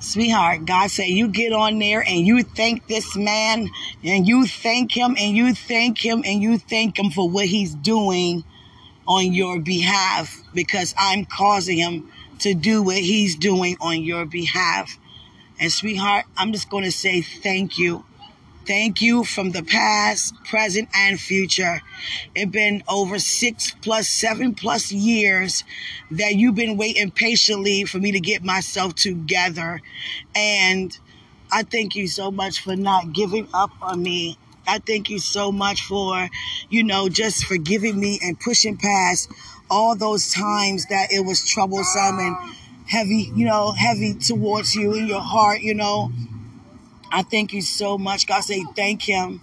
Sweetheart, God said you get on there and you thank this man and you thank him and you thank him and you thank him for what he's doing on your behalf because I'm causing him to do what he's doing on your behalf. And sweetheart, I'm just going to say thank you. Thank you from the past, present, and future. It's been over six plus seven plus years that you've been waiting patiently for me to get myself together. And I thank you so much for not giving up on me. I thank you so much for, you know, just forgiving me and pushing past all those times that it was troublesome and heavy, you know, heavy towards you in your heart, you know. I thank you so much. God say thank him.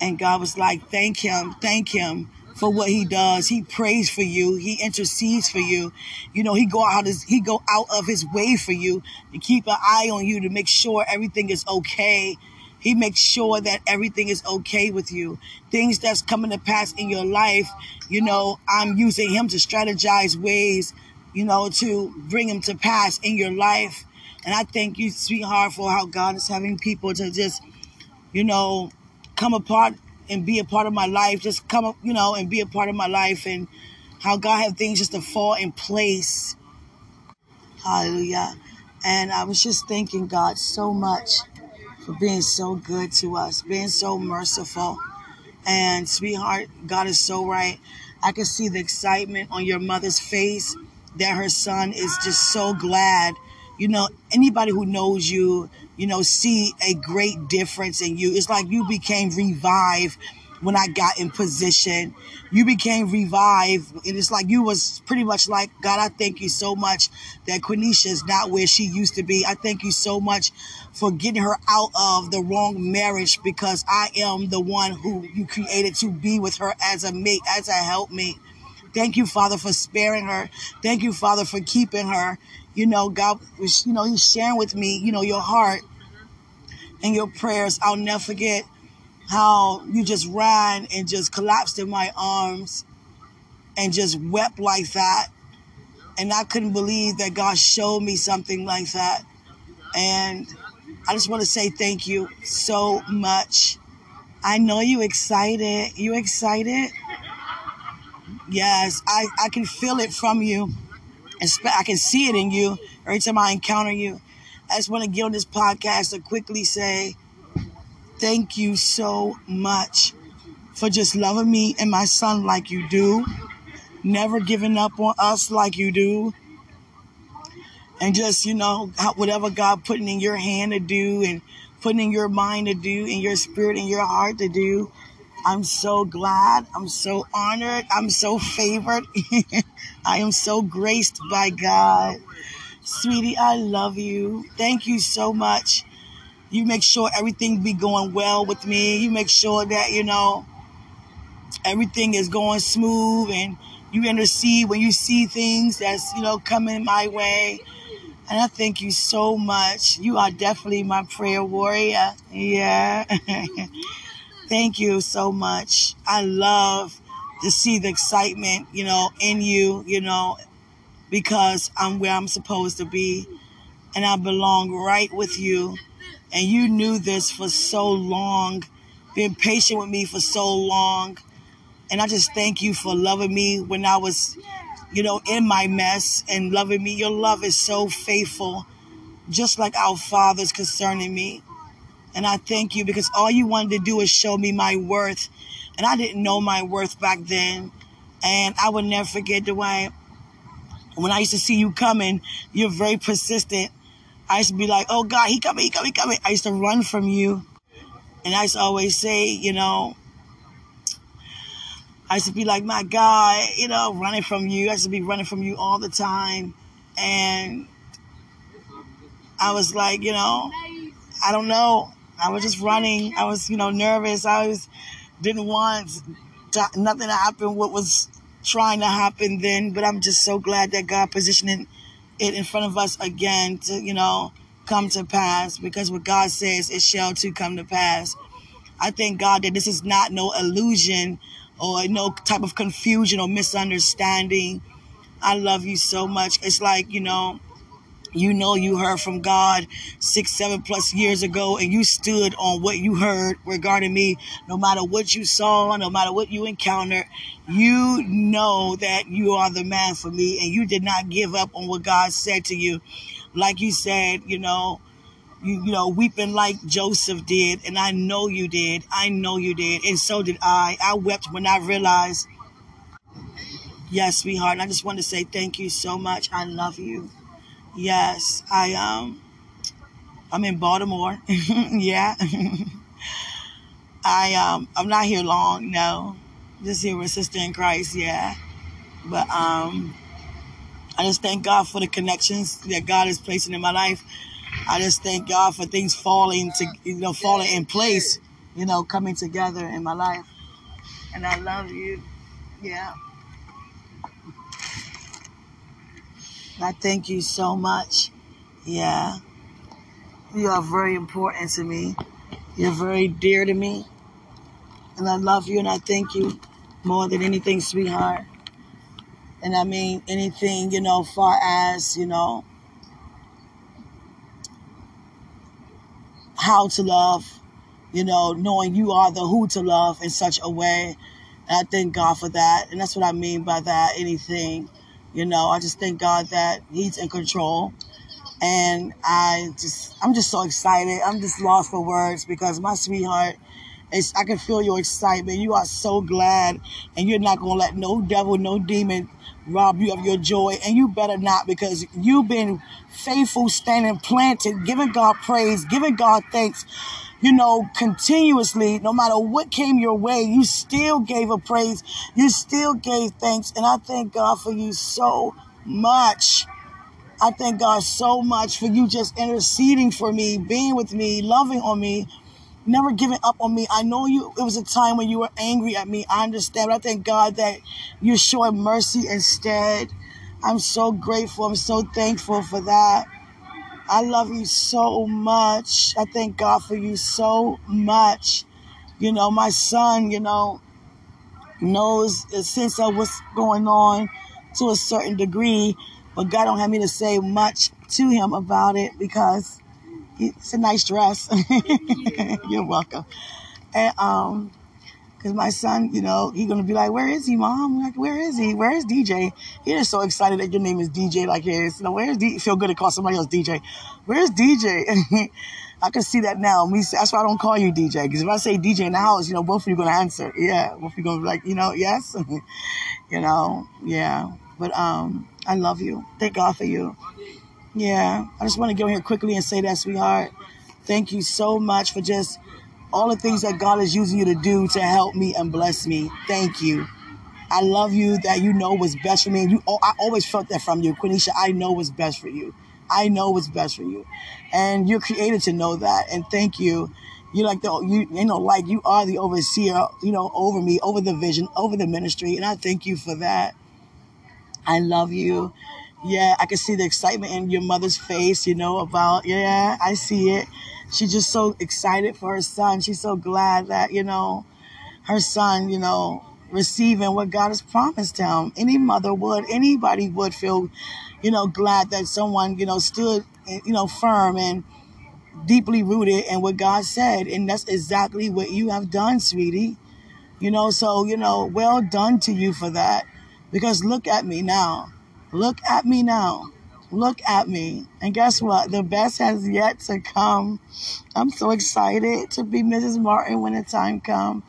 And God was like, thank him, thank him for what he does. He prays for you. He intercedes for you. You know, he go out his, he go out of his way for you to keep an eye on you to make sure everything is okay. He makes sure that everything is okay with you. Things that's coming to pass in your life, you know, I'm using him to strategize ways, you know, to bring him to pass in your life. And I thank you, sweetheart, for how God is having people to just, you know, come apart and be a part of my life. Just come up, you know, and be a part of my life and how God have things just to fall in place. Hallelujah. And I was just thanking God so much for being so good to us, being so merciful. And sweetheart, God is so right. I can see the excitement on your mother's face that her son is just so glad. You know, anybody who knows you, you know, see a great difference in you. It's like you became revived when I got in position. You became revived. And it's like you was pretty much like, God, I thank you so much that Quenisha is not where she used to be. I thank you so much for getting her out of the wrong marriage because I am the one who you created to be with her as a mate, as a helpmate. Thank you, Father, for sparing her. Thank you, Father, for keeping her. You know, God, was, you know, He's sharing with me, you know, your heart and your prayers. I'll never forget how you just ran and just collapsed in my arms and just wept like that. And I couldn't believe that God showed me something like that. And I just want to say thank you so much. I know you excited. You excited? Yes, I, I can feel it from you. I can see it in you every time I encounter you. I just want to get on this podcast to quickly say thank you so much for just loving me and my son like you do, never giving up on us like you do, and just, you know, whatever God putting in your hand to do and putting in your mind to do, in your spirit, in your heart to do. I'm so glad. I'm so honored. I'm so favored. I am so graced by God. Sweetie, I love you. Thank you so much. You make sure everything be going well with me. You make sure that, you know, everything is going smooth and you intercede when you see things that's, you know, coming my way. And I thank you so much. You are definitely my prayer warrior. Yeah. thank you so much. I love to see the excitement, you know, in you, you know, because I'm where I'm supposed to be and I belong right with you. And you knew this for so long, been patient with me for so long. And I just thank you for loving me when I was, you know, in my mess and loving me. Your love is so faithful, just like our Father's concerning me. And I thank you because all you wanted to do is show me my worth. And I didn't know my worth back then. And I would never forget the way when I used to see you coming, you're very persistent. I used to be like, oh God, he coming, he coming, he coming. I used to run from you. And I used to always say, you know, I used to be like, my God, you know, running from you. I used to be running from you all the time. And I was like, you know, I don't know. I was just running. I was, you know, nervous. I was didn't want to, nothing to happen. What was trying to happen then? But I'm just so glad that God positioning it in front of us again to, you know, come to pass. Because what God says, it shall to come to pass. I thank God that this is not no illusion or no type of confusion or misunderstanding. I love you so much. It's like, you know, you know you heard from God six, seven plus years ago, and you stood on what you heard regarding me, no matter what you saw, no matter what you encountered, you know that you are the man for me, and you did not give up on what God said to you. Like you said, you know, you, you know, weeping like Joseph did, and I know you did. I know you did, and so did I. I wept when I realized, yes, sweetheart. And I just want to say thank you so much. I love you. Yes, I um I'm in Baltimore. yeah. I um I'm not here long, no. Just here with Sister in Christ, yeah. But um I just thank God for the connections that God is placing in my life. I just thank God for things falling to you know, falling in place, you know, coming together in my life. And I love you. Yeah. I thank you so much. Yeah. You are very important to me. You're very dear to me. And I love you and I thank you more than anything, sweetheart. And I mean anything, you know, far as, you know, how to love, you know, knowing you are the who to love in such a way. And I thank God for that. And that's what I mean by that, anything. You know, I just thank God that He's in control. And I just, I'm just so excited. I'm just lost for words because my sweetheart it's, I can feel your excitement. You are so glad, and you're not to let no devil, no demon rob you of your joy. And you better not because you've been faithful, standing planted, giving God praise, giving God thanks, you know, continuously. No matter what came your way, you still gave a praise. You still gave thanks. And I thank God for you so much. I thank God so much for you just interceding for me, being with me, loving on me, never giving up on me. I know you, it was a time when you were angry at me. I understand, but I thank God that you're showing mercy instead. I'm so grateful. I'm so thankful for that. I love you so much. I thank God for you so much. You know, my son, you know, knows a sense of what's going on to a certain degree, but God don't have me to say much to him about it because it's a nice dress. You're welcome. And um, cause my son, you know, he's gonna be like, "Where is he, mom?" Like, "Where is he? Where is DJ?" He is so excited that your name is DJ like his. You know, where's D? Feel good to call somebody else DJ. Where's DJ? I can see that now. Me, that's why I don't call you DJ. Because if I say DJ in the house, you know, both of you gonna answer. Yeah, both of you gonna be like, you know, yes, you know, yeah. But um, I love you. Thank God for you. Yeah, I just want to on here quickly and say that, sweetheart. Thank you so much for just all the things that God is using you to do to help me and bless me. Thank you. I love you that you know what's best for me. You, oh, I always felt that from you, Quenisha. I know what's best for you. I know what's best for you, and you're created to know that. And thank you. You're like the you you know like you are the overseer, you know, over me, over the vision, over the ministry, and I thank you for that. I love you. Yeah, I can see the excitement in your mother's face, you know, about, yeah, I see it. She's just so excited for her son. She's so glad that, you know, her son, you know, receiving what God has promised him. Any mother would, anybody would feel, you know, glad that someone, you know, stood, eh, you know, firm and deeply rooted in what God said. And that's exactly what you have done, sweetie. You know, so, you know, well done to you for that. Because look at me now. Look at me now. Look at me. And guess what? The best has yet to come. I'm so excited to be Mrs. Martin when the time comes.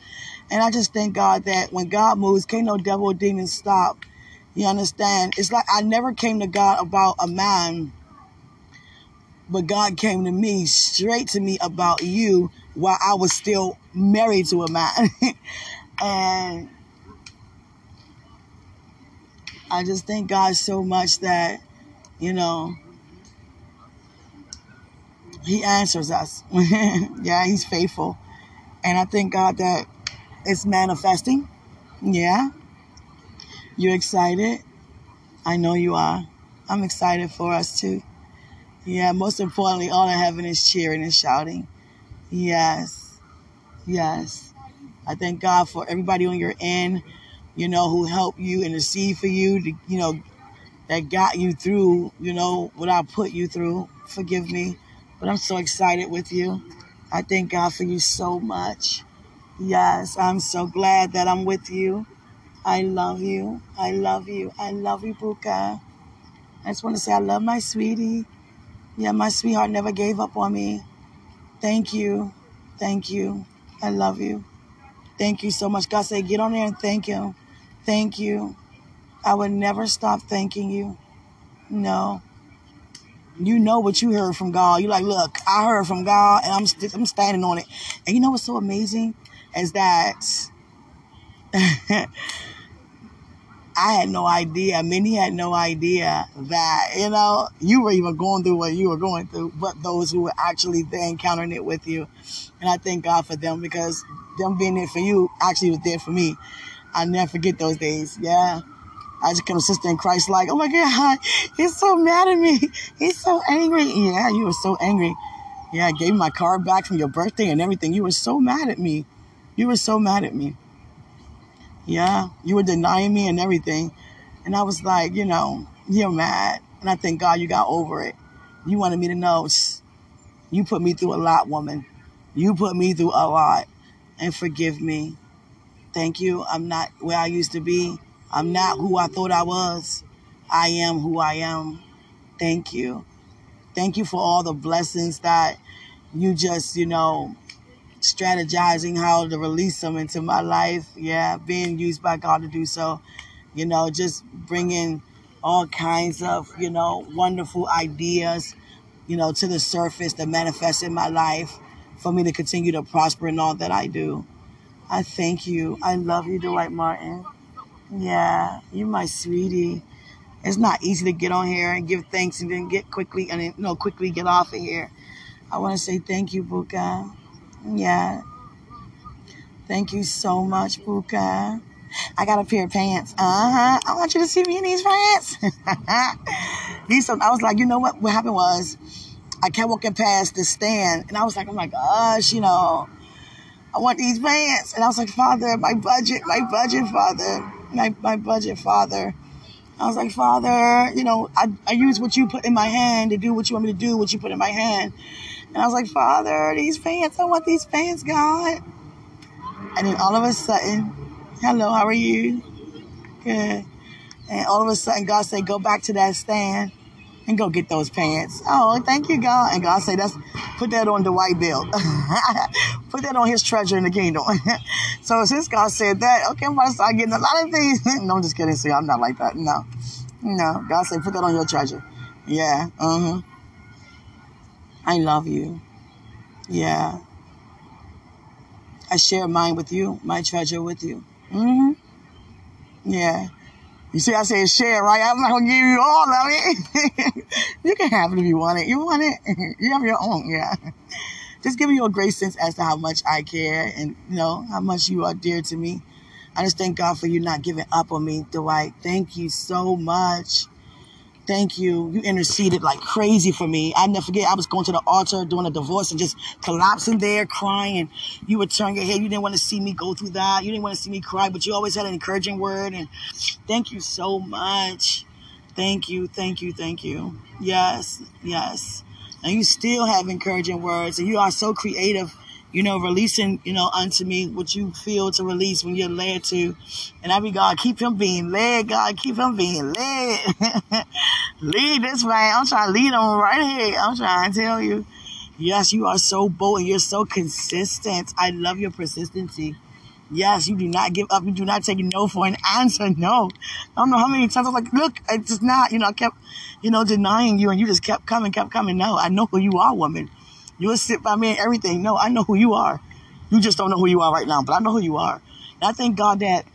And I just thank God that when God moves, can't no devil or demon stop. You understand? It's like I never came to God about a man, but God came to me straight to me about you while I was still married to a man. and I just thank God so much that, you know, He answers us. yeah, He's faithful. And I thank God that it's manifesting. Yeah. You're excited. I know you are. I'm excited for us too. Yeah, most importantly, all of heaven is cheering and shouting. Yes. Yes. I thank God for everybody on your end, you know, who help you and intercede for you to, you know, that got you through, you know, what I put you through. Forgive me. But I'm so excited with you. I thank God for you so much. Yes, I'm so glad that I'm with you. I love you. I love you. I love you, Buka. I just want to say I love my sweetie. Yeah, my sweetheart never gave up on me. Thank you. Thank you. I love you. Thank you so much. God said, get on there and thank him. Thank you. I would never stop thanking you. No. You know what you heard from God. You're like, look, I heard from God and I'm, st- I'm standing on it. And you know what's so amazing? Is that I had no idea. Many had no idea that, you know, you were even going through what you were going through, but those who were actually there encountering it with you. And I thank God for them because them being there for you actually was there for me. I never forget those days. Yeah. I just became a sister in Christ, like, oh my God, he's so mad at me. He's so angry. Yeah, you were so angry. Yeah, I gave my card back from your birthday and everything. You were so mad at me. You were so mad at me. Yeah, you were denying me and everything. And I was like, you know, you're mad. And I thank God you got over it. You wanted me to know you put me through a lot, woman. You put me through a lot. And forgive me. Thank you. I'm not where I used to be. I'm not who I thought I was. I am who I am. Thank you. Thank you for all the blessings that you just, you know, strategizing how to release them into my life. Yeah, being used by God to do so. You know, just bringing all kinds of, you know, wonderful ideas, you know, to the surface that manifest in my life for me to continue to prosper in all that I do. I thank you. I love you, Dwight Martin. Yeah, you my sweetie. It's not easy to get on here and give thanks and then get quickly and then, you know quickly get off of here. I want to say thank you, Buka. Yeah, thank you so much, Buka. I got a pair of pants. Uh huh. I want you to see me in these pants. these. I was like, you know what? What happened was, I kept walking past the stand, and I was like, oh my gosh, you know, I want these pants. And I was like, Father, my budget, my budget, Father, my my budget, Father. I was like, Father, you know, I, I use what you put in my hand to do what you want me to do, what you put in my hand. And I was like, Father, these pants, I want these pants, God. And then all of a sudden, hello, how are you? Good. And all of a sudden, God said, go back to that stand and go get those pants. Oh, thank you, God. And God said, that's put that on Dwight bill. put that on his treasure in the kingdom. so since God said that, okay, I'm to start getting a lot of things. no, I'm just kidding. See, I'm not like that. No. No. God said, put that on your treasure. Yeah. Uh-huh. I love you. Yeah. I share mine with you, my treasure with you. Mm-hmm. Yeah. You see, I said share, right? I'm not gonna give you all of it. you can have it if you want it. You want it? you have your own, yeah. Just giving you a great sense as to how much I care and you know how much you are dear to me. I just thank God for you not giving up on me, Dwight. Thank you so much. Thank you. You interceded like crazy for me. I never forget. I was going to the altar doing a divorce and just collapsing there, crying. You would turn your head. You didn't want to see me go through that. You didn't want to see me cry, but you always had an encouraging word. And thank you so much. Thank you. Thank you. Thank you. Yes. Yes. And you still have encouraging words, and you are so creative you know, releasing, you know, unto me what you feel to release when you're led to. And I be God, keep him being led, God, keep him being led. lead this way. I'm trying to lead him right here. I'm trying to tell you. Yes, you are so bold and you're so consistent. I love your persistency. Yes, you do not give up. You do not take no for an answer. No. I don't know how many times I was like, look, it's just not, you know, I kept, you know, denying you and you just kept coming, kept coming. No, I know who you are, woman. You'll sit by me and everything. No, I know who you are. You just don't know who you are right now, but I know who you are. And I thank God that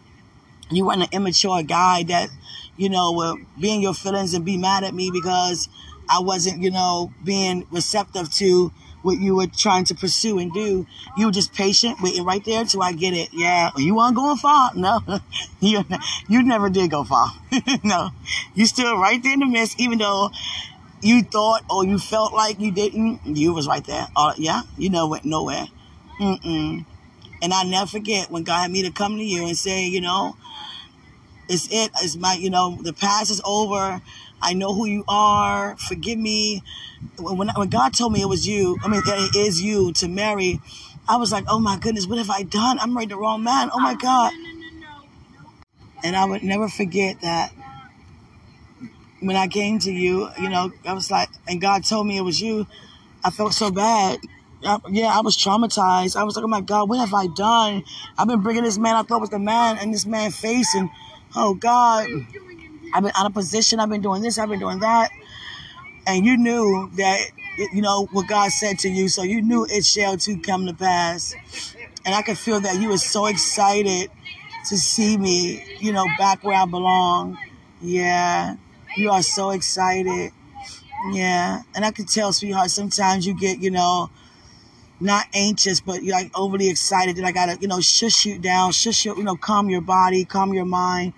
you weren't an immature guy that, you know, will be in your feelings and be mad at me because I wasn't, you know, being receptive to what you were trying to pursue and do. You were just patient, waiting right there till I get it. Yeah, you weren't going far. No, you, you never did go far. no, you still right there in the midst, even though you thought or you felt like you didn't, you was right there. Uh, yeah, you know, went nowhere. Mm-mm. And I never forget when God had me to come to you and say, you know, It's it. It's my, you know, the past is over. I know who you are. Forgive me. When, when God told me it was you, I mean, it is you to marry, I was like, oh my goodness, what have I done? I'm married the wrong man. Oh my God. And I would never forget that when I came to you, you know, I was like, and God told me it was you. I felt so bad. I, yeah, I was traumatized. I was like, oh my God, what have I done? I've been bringing this man I thought was the man and this man facing, oh God, I've been out of position. I've been doing this. I've been doing that. And you knew that, you know, what God said to you. So you knew it shall too come to pass. And I could feel that you were so excited to see me, you know, back where I belong. Yeah. You are so excited. Yeah. And I can tell, sweetheart, sometimes you get, you know, not anxious, but you're like overly excited that I gotta, you know, shush you down, shush you, you know, calm your body, calm your mind,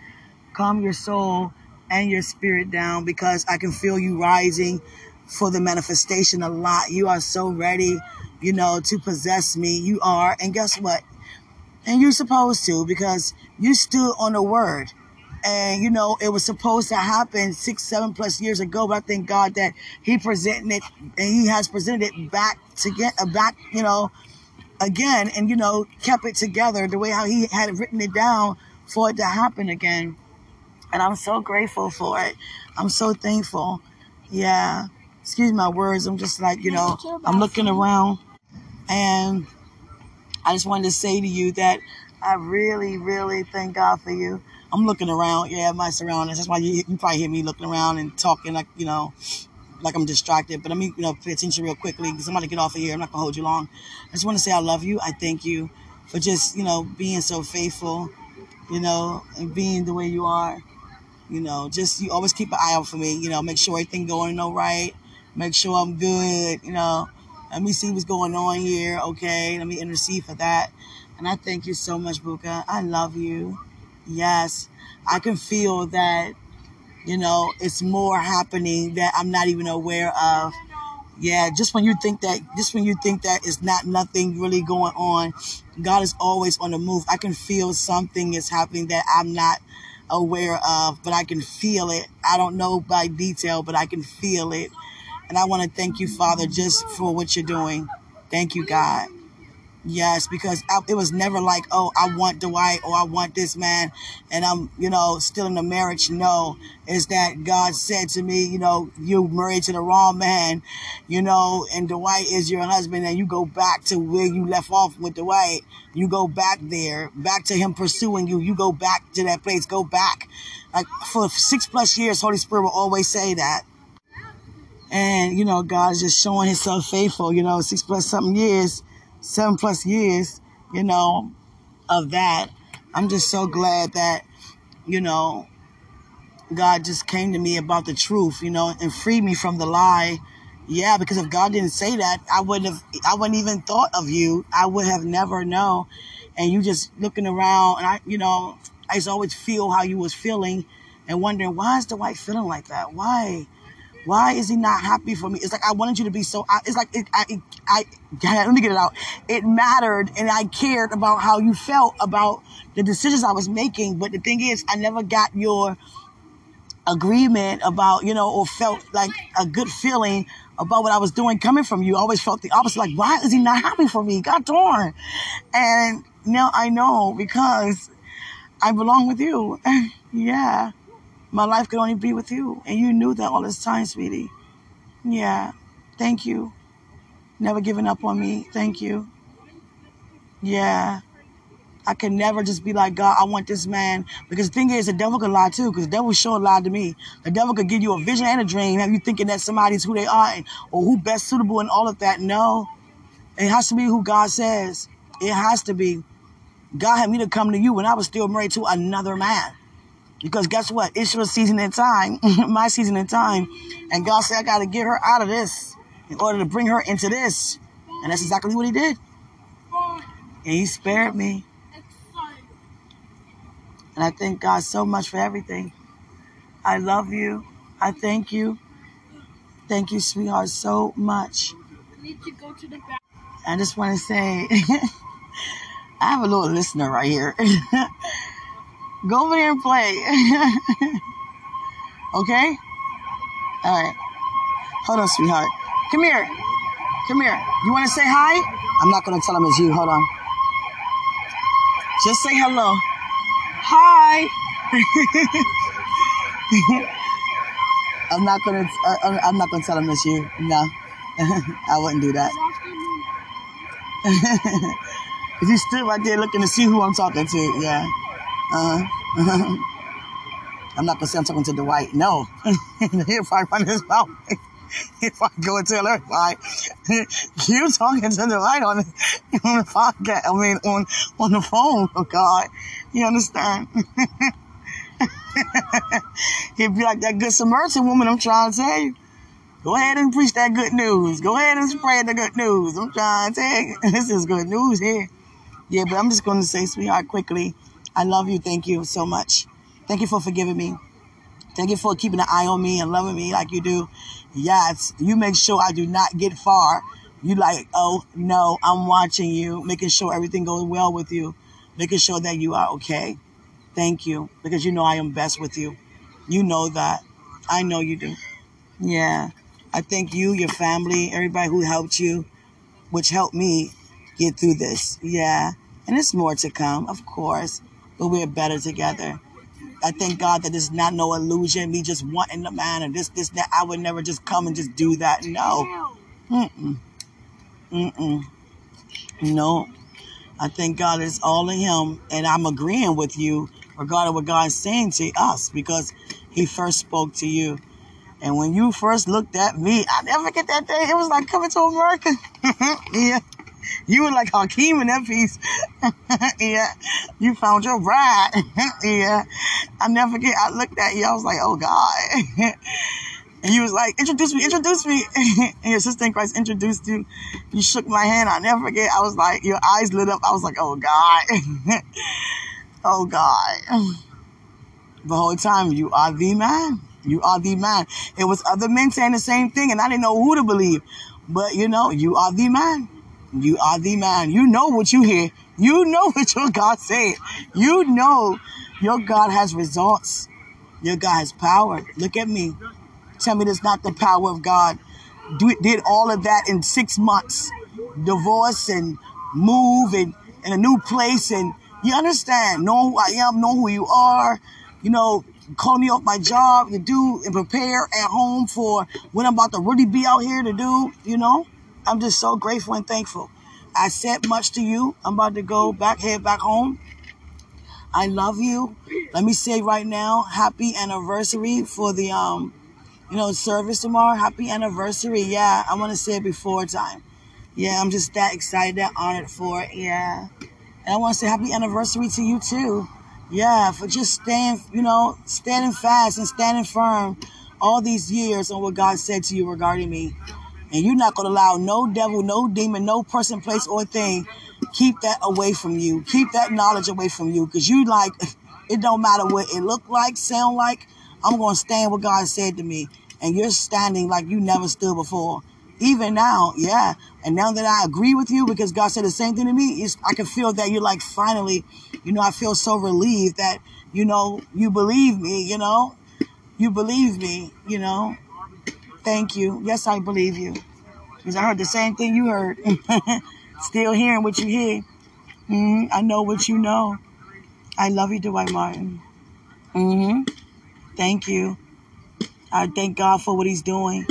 calm your soul and your spirit down because I can feel you rising for the manifestation a lot. You are so ready, you know, to possess me. You are. And guess what? And you're supposed to because you stood on the word. And, you know, it was supposed to happen six, seven plus years ago. But I thank God that He presented it and He has presented it back to get uh, back, you know, again and, you know, kept it together the way how He had written it down for it to happen again. And I'm so grateful for it. I'm so thankful. Yeah. Excuse my words. I'm just like, you know, I'm looking around and I just wanted to say to you that I really, really thank God for you. I'm looking around. Yeah, my surroundings. That's why you, you probably hear me looking around and talking like, you know, like I'm distracted. But let me, you know, pay attention real quickly to get off of here. I'm not going to hold you long. I just want to say I love you. I thank you for just, you know, being so faithful, you know, and being the way you are. You know, just you always keep an eye out for me. You know, make sure everything going all right. Make sure I'm good. You know, let me see what's going on here. Okay, let me intercede for that. And I thank you so much, Buka. I love you. Yes, I can feel that, you know, it's more happening that I'm not even aware of. Yeah, just when you think that, just when you think that it's not nothing really going on, God is always on the move. I can feel something is happening that I'm not aware of, but I can feel it. I don't know by detail, but I can feel it. And I want to thank you, Father, just for what you're doing. Thank you, God. Yes, because I, it was never like, oh, I want Dwight or I want this man and I'm, you know, still in a marriage. No, is that God said to me, you know, you married to the wrong man, you know, and Dwight is your husband and you go back to where you left off with Dwight. You go back there, back to him pursuing you. You go back to that place, go back. Like for six plus years, Holy Spirit will always say that. And, you know, God is just showing himself faithful, you know, six plus something years seven plus years, you know, of that. I'm just so glad that, you know, God just came to me about the truth, you know, and freed me from the lie. Yeah, because if God didn't say that, I wouldn't have, I wouldn't even thought of you. I would have never known. And you just looking around, and I, you know, I just always feel how you was feeling, and wondering why is Dwight feeling like that? Why? Why is he not happy for me? It's like I wanted you to be so. It's like it, I, I, I, let me get it out. It mattered, and I cared about how you felt about the decisions I was making. But the thing is, I never got your agreement about, you know, or felt like a good feeling about what I was doing coming from you. I always felt the opposite. Like, why is he not happy for me? God darn. And now I know because I belong with you. yeah. My life could only be with you. And you knew that all this time, sweetie. Yeah. Thank you. Never giving up on me. Thank you. Yeah. I can never just be like, God, I want this man. Because the thing is, the devil can lie too, because the devil sure lied to me. The devil could give you a vision and a dream, have you thinking that somebody's who they are or who best suitable and all of that. No. It has to be who God says. It has to be. God had me to come to you when I was still married to another man. Because guess what? It's your season and time, my season and time. And God said, I got to get her out of this in order to bring her into this. And that's exactly what he did. And he spared me. And I thank God so much for everything. I love you. I thank you. Thank you, sweetheart, so much. I need to go to the. I just want to say, I have a little listener right here. Go over there and play. okay? All right. Hold on, sweetheart. Come here. Come here. You want to say hi? I'm not going to tell him it's you. Hold on. Just say hello. Hi. I'm not gonna. Uh, I'm not gonna tell him it's you. No, I wouldn't do that. He still right there looking to see who I'm talking to. Yeah. Uh-huh. I'm not gonna say I'm talking to Dwight. No. He'll probably run his mouth. if I go and tell her, everybody, you talking to Dwight on the, on the podcast. I mean, on on the phone. Oh God, you understand? He'd be like that good Samaritan woman. I'm trying to tell you. Go ahead and preach that good news. Go ahead and spread the good news. I'm trying to tell you. This is good news here. Yeah, but I'm just going to say, sweetheart, quickly, I love you. Thank you so much. Thank you for forgiving me. Thank you for keeping an eye on me and loving me like you do. Yes, you make sure I do not get far. You like, oh no, I'm watching you, making sure everything goes well with you, making sure that you are okay. Thank you, because you know I am best with you. You know that. I know you do. Yeah. I thank you, your family, everybody who helped you, which helped me get through this. Yeah. And it's more to come, of course, but we're better together. I thank God that there's not no illusion, me just wanting the man and this, this, that. I would never just come and just do that. No. Mm-mm. Mm-mm. No. I thank God it's all in Him, and I'm agreeing with you regarding what God's saying to us because He first spoke to you. And when you first looked at me, I never forget that day. It was like coming to America. yeah. You were like Hakeem in that piece. yeah. You found your bride. yeah. I never forget. I looked at you. I was like, oh God. and you was like, introduce me, introduce me. and your sister in Christ introduced you. You shook my hand. I never forget. I was like, your eyes lit up. I was like, oh God. oh God. The whole time, you are the man. You are the man. It was other men saying the same thing, and I didn't know who to believe. But you know, you are the man. You are the man. You know what you hear. You know what your God said. You know your God has results. Your God has power. Look at me. Tell me that's not the power of God. Do, did all of that in six months. Divorce and move and in a new place. And you understand, know who I am, know who you are. You know, call me off my job to do and prepare at home for what I'm about to really be out here to do, you know. I'm just so grateful and thankful. I said much to you. I'm about to go back, head back home. I love you. Let me say right now, happy anniversary for the um, you know, service tomorrow. Happy anniversary. Yeah, I want to say it before time. Yeah, I'm just that excited, that honored for it. Yeah. And I want to say happy anniversary to you too. Yeah, for just staying, you know, standing fast and standing firm all these years on what God said to you regarding me. And you're not going to allow no devil, no demon, no person, place, or thing keep that away from you. Keep that knowledge away from you. Because you like, it don't matter what it look like, sound like. I'm going to stand what God said to me. And you're standing like you never stood before. Even now, yeah. And now that I agree with you because God said the same thing to me, I can feel that you're like, finally, you know, I feel so relieved that, you know, you believe me, you know, you believe me, you know, Thank you. Yes, I believe you. Because I heard the same thing you heard. Still hearing what you hear. Mm-hmm. I know what you know. I love you, Dwight Martin. Mm-hmm. Thank you. I thank God for what He's doing.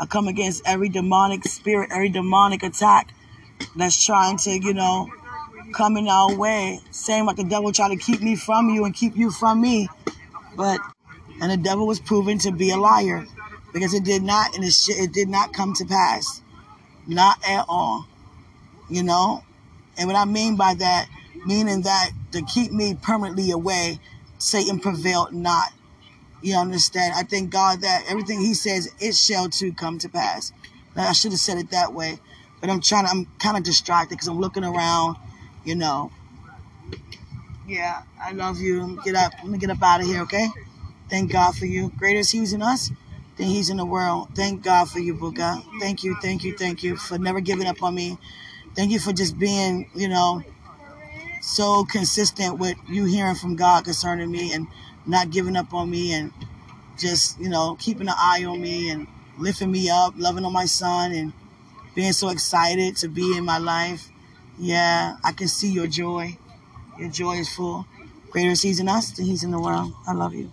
I come against every demonic spirit, every demonic attack that's trying to, you know, come in our way. Same like the devil trying to keep me from you and keep you from me. But, and the devil was proven to be a liar because it did not and it, it did not come to pass. Not at all you know? And what i mean by that meaning that to keep me permanently away satan prevailed not. You understand? I thank god that everything he says it shall too come to pass. Now, i should have said it that way but i'm trying to i'm kind of distracted because i'm looking around you know? Yeah i love you. Get up. Let me get up out of here okay? Thank god for you. Greatest he's in us than he's in the world. Thank God for you, Buka. Thank you, thank you, thank you for never giving up on me. Thank you for just being, you know, so consistent with you hearing from God concerning me and not giving up on me and just, you know, keeping an eye on me and lifting me up, loving on my son and being so excited to be in my life. Yeah, I can see your joy. Your joy is full. Greater is he's in us than he's in the world. I love you.